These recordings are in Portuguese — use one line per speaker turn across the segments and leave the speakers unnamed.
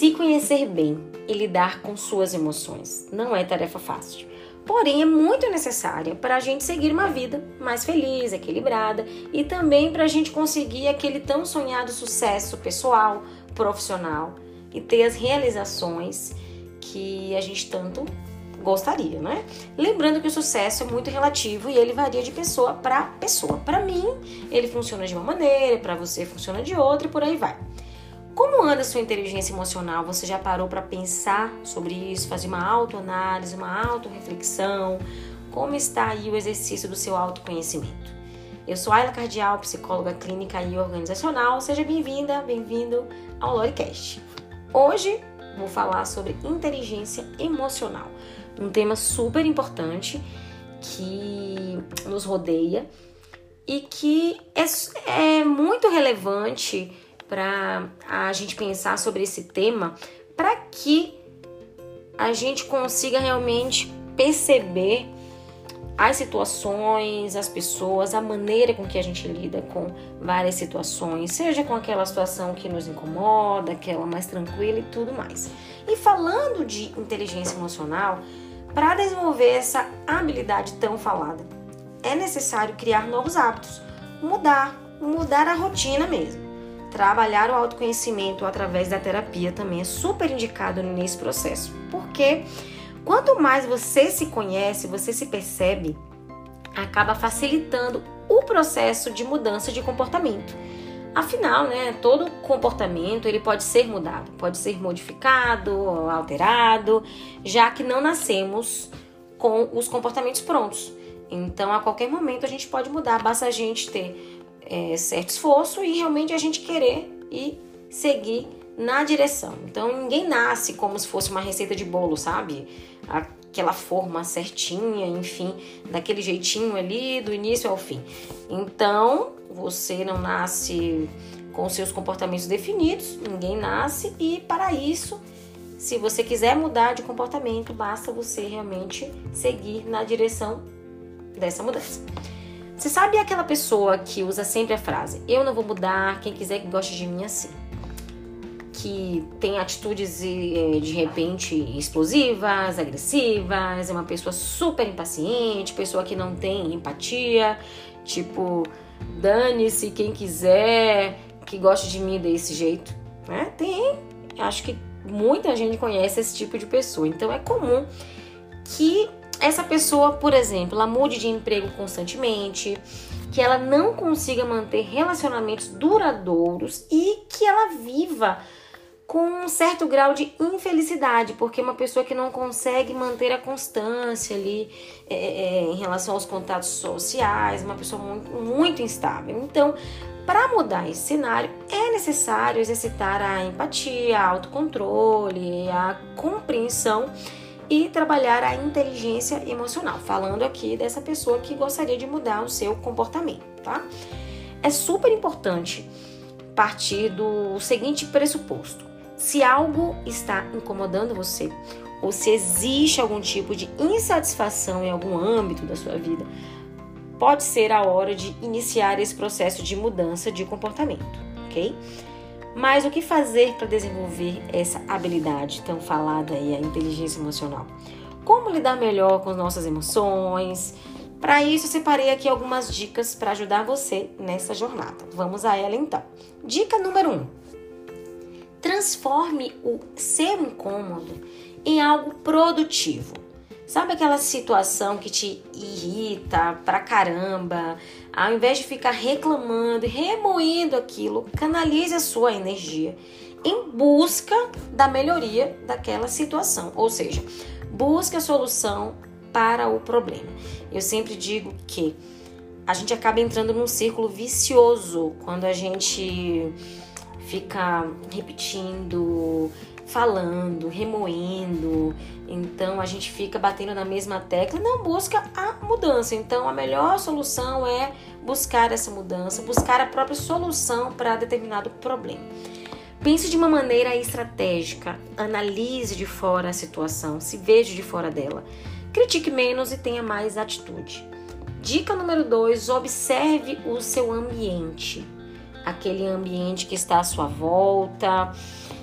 Se conhecer bem e lidar com suas emoções não é tarefa fácil, porém é muito necessária para a gente seguir uma vida mais feliz, equilibrada e também para a gente conseguir aquele tão sonhado sucesso pessoal, profissional e ter as realizações que a gente tanto gostaria, né? Lembrando que o sucesso é muito relativo e ele varia de pessoa para pessoa. Para mim, ele funciona de uma maneira, para você funciona de outra e por aí vai. Como anda a sua inteligência emocional? Você já parou para pensar sobre isso, fazer uma autoanálise, uma autorreflexão? Como está aí o exercício do seu autoconhecimento? Eu sou Ayla Cardial, psicóloga clínica e organizacional. Seja bem-vinda, bem-vindo ao Loricast. Hoje vou falar sobre inteligência emocional um tema super importante que nos rodeia e que é, é muito relevante para a gente pensar sobre esse tema para que a gente consiga realmente perceber as situações, as pessoas, a maneira com que a gente lida com várias situações, seja com aquela situação que nos incomoda, aquela mais tranquila e tudo mais. E falando de inteligência emocional, para desenvolver essa habilidade tão falada, é necessário criar novos hábitos, mudar, mudar a rotina mesmo. Trabalhar o autoconhecimento através da terapia também é super indicado nesse processo, porque quanto mais você se conhece, você se percebe, acaba facilitando o processo de mudança de comportamento Afinal, né, todo comportamento ele pode ser mudado, pode ser modificado, alterado, já que não nascemos com os comportamentos prontos. Então, a qualquer momento a gente pode mudar, basta a gente ter é, certo esforço e realmente a gente querer e seguir na direção. Então, ninguém nasce como se fosse uma receita de bolo, sabe? Aquela forma certinha, enfim, daquele jeitinho ali, do início ao fim. Então, você não nasce com seus comportamentos definidos, ninguém nasce, e para isso, se você quiser mudar de comportamento, basta você realmente seguir na direção dessa mudança. Você sabe aquela pessoa que usa sempre a frase: Eu não vou mudar, quem quiser que goste de mim assim? Que tem atitudes eh, de repente explosivas, agressivas, é uma pessoa super impaciente, pessoa que não tem empatia, tipo, dane-se quem quiser, que goste de mim desse jeito, né? Tem, acho que muita gente conhece esse tipo de pessoa. Então é comum que essa pessoa, por exemplo, ela mude de emprego constantemente, que ela não consiga manter relacionamentos duradouros e que ela viva com um certo grau de infelicidade, porque uma pessoa que não consegue manter a constância ali é, é, em relação aos contatos sociais, uma pessoa muito, muito instável. Então, para mudar esse cenário, é necessário exercitar a empatia, a autocontrole, a compreensão e trabalhar a inteligência emocional. Falando aqui dessa pessoa que gostaria de mudar o seu comportamento, tá? É super importante partir do seguinte pressuposto se algo está incomodando você, ou se existe algum tipo de insatisfação em algum âmbito da sua vida, pode ser a hora de iniciar esse processo de mudança de comportamento, ok? Mas o que fazer para desenvolver essa habilidade tão falada aí, a inteligência emocional? Como lidar melhor com as nossas emoções? Para isso, separei aqui algumas dicas para ajudar você nessa jornada. Vamos a ela então. Dica número 1: um, transforme o seu incômodo em algo produtivo. Sabe aquela situação que te irrita pra caramba? Ao invés de ficar reclamando e remoendo aquilo, canalize a sua energia em busca da melhoria daquela situação, ou seja, busque a solução para o problema. Eu sempre digo que a gente acaba entrando num círculo vicioso quando a gente fica repetindo, falando, remoendo. Então a gente fica batendo na mesma tecla e não busca a mudança. Então a melhor solução é buscar essa mudança, buscar a própria solução para determinado problema. Pense de uma maneira estratégica, analise de fora a situação, se veja de fora dela. Critique menos e tenha mais atitude. Dica número 2: observe o seu ambiente aquele ambiente que está à sua volta.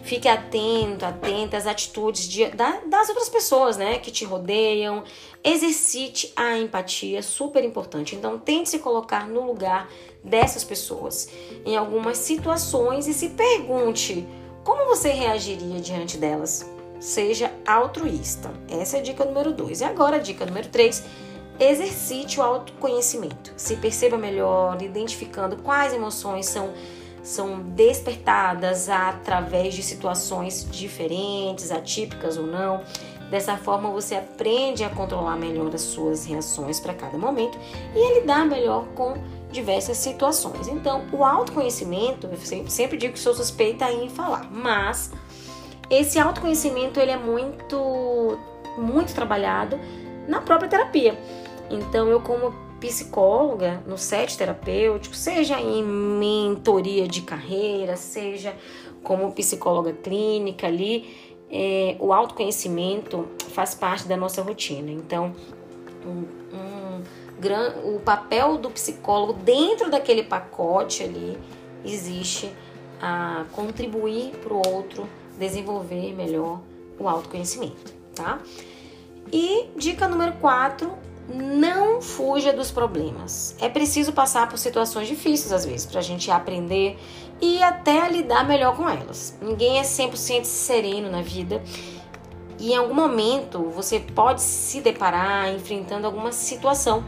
Fique atento, atenta às atitudes de, da, das outras pessoas, né, que te rodeiam. Exercite a empatia, super importante. Então, tente se colocar no lugar dessas pessoas em algumas situações e se pergunte como você reagiria diante delas. Seja altruísta. Essa é a dica número 2. E agora a dica número 3 exercite o autoconhecimento. Se perceba melhor, identificando quais emoções são são despertadas através de situações diferentes, atípicas ou não. Dessa forma, você aprende a controlar melhor as suas reações para cada momento e a lidar melhor com diversas situações. Então, o autoconhecimento, eu sempre digo que sou suspeita em falar, mas esse autoconhecimento ele é muito, muito trabalhado na própria terapia. Então, eu como psicóloga no set terapêutico, seja em mentoria de carreira, seja como psicóloga clínica ali, é, o autoconhecimento faz parte da nossa rotina. Então, um, um, gran, o papel do psicólogo dentro daquele pacote ali existe a contribuir para o outro desenvolver melhor o autoconhecimento, tá? E dica número 4, não fuja dos problemas. É preciso passar por situações difíceis às vezes para a gente aprender e até lidar melhor com elas. Ninguém é 100% sereno na vida e em algum momento você pode se deparar enfrentando alguma situação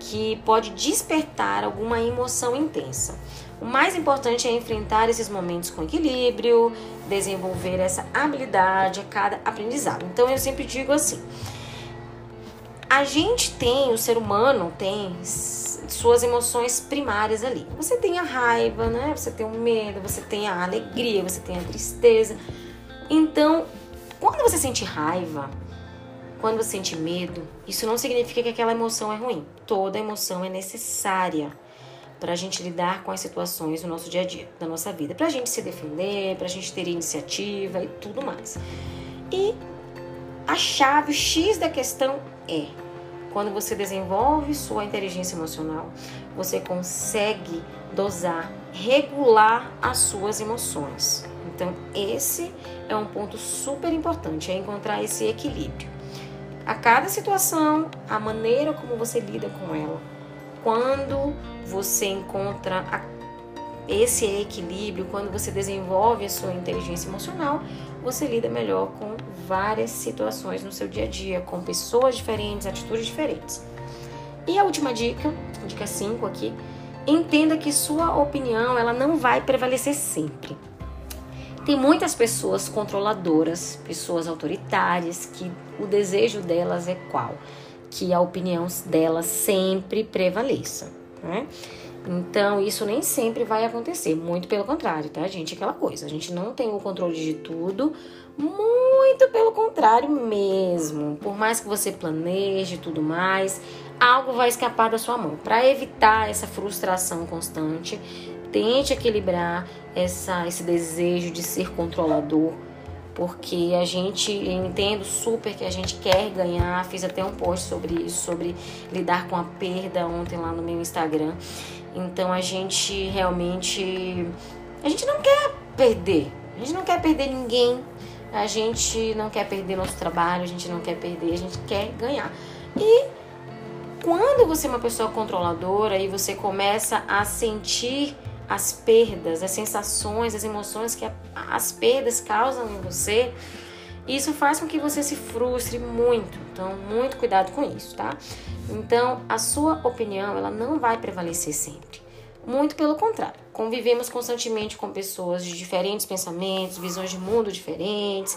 que pode despertar alguma emoção intensa. O mais importante é enfrentar esses momentos com equilíbrio, desenvolver essa habilidade a cada aprendizado. Então eu sempre digo assim: a gente tem, o ser humano tem suas emoções primárias ali. Você tem a raiva, né? Você tem o medo, você tem a alegria, você tem a tristeza. Então, quando você sente raiva, quando você sente medo, isso não significa que aquela emoção é ruim. Toda emoção é necessária para a gente lidar com as situações do nosso dia a dia, da nossa vida, para a gente se defender, para a gente ter iniciativa e tudo mais. E a chave, X da questão é quando você desenvolve sua inteligência emocional, você consegue dosar, regular as suas emoções. Então, esse é um ponto super importante, é encontrar esse equilíbrio. A cada situação, a maneira como você lida com ela. Quando você encontra esse equilíbrio, quando você desenvolve a sua inteligência emocional, você lida melhor com várias situações no seu dia a dia, com pessoas diferentes, atitudes diferentes. E a última dica, dica 5 aqui, entenda que sua opinião ela não vai prevalecer sempre. Tem muitas pessoas controladoras, pessoas autoritárias, que o desejo delas é qual? Que a opinião delas sempre prevaleça. Né? Então, isso nem sempre vai acontecer, muito pelo contrário, tá, gente? Aquela coisa, a gente não tem o controle de tudo, muito pelo contrário mesmo. Por mais que você planeje tudo mais, algo vai escapar da sua mão. Para evitar essa frustração constante, tente equilibrar essa, esse desejo de ser controlador porque a gente entendo super que a gente quer ganhar. Fiz até um post sobre isso, sobre lidar com a perda ontem lá no meu Instagram. Então a gente realmente a gente não quer perder. A gente não quer perder ninguém. A gente não quer perder nosso trabalho, a gente não quer perder, a gente quer ganhar. E quando você é uma pessoa controladora e você começa a sentir as perdas, as sensações, as emoções que as perdas causam em você, isso faz com que você se frustre muito. Então, muito cuidado com isso, tá? Então, a sua opinião, ela não vai prevalecer sempre. Muito pelo contrário. Convivemos constantemente com pessoas de diferentes pensamentos, visões de mundo diferentes,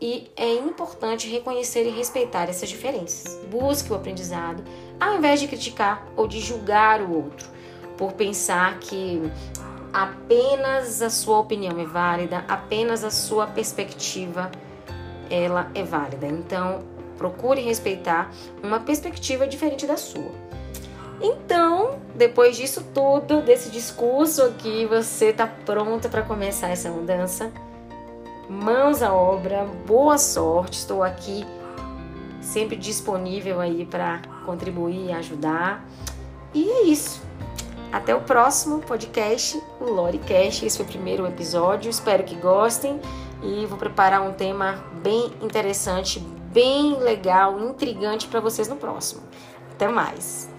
e é importante reconhecer e respeitar essas diferenças. Busque o aprendizado, ao invés de criticar ou de julgar o outro, por pensar que apenas a sua opinião é válida, apenas a sua perspectiva ela é válida. Então, procure respeitar uma perspectiva diferente da sua. Então, depois disso tudo, desse discurso aqui, você está pronta para começar essa mudança? Mãos à obra, boa sorte. Estou aqui sempre disponível aí para contribuir e ajudar. E é isso. Até o próximo podcast, o Loricast. Esse foi o primeiro episódio. Espero que gostem e vou preparar um tema bem interessante, bem legal, intrigante para vocês no próximo. Até mais!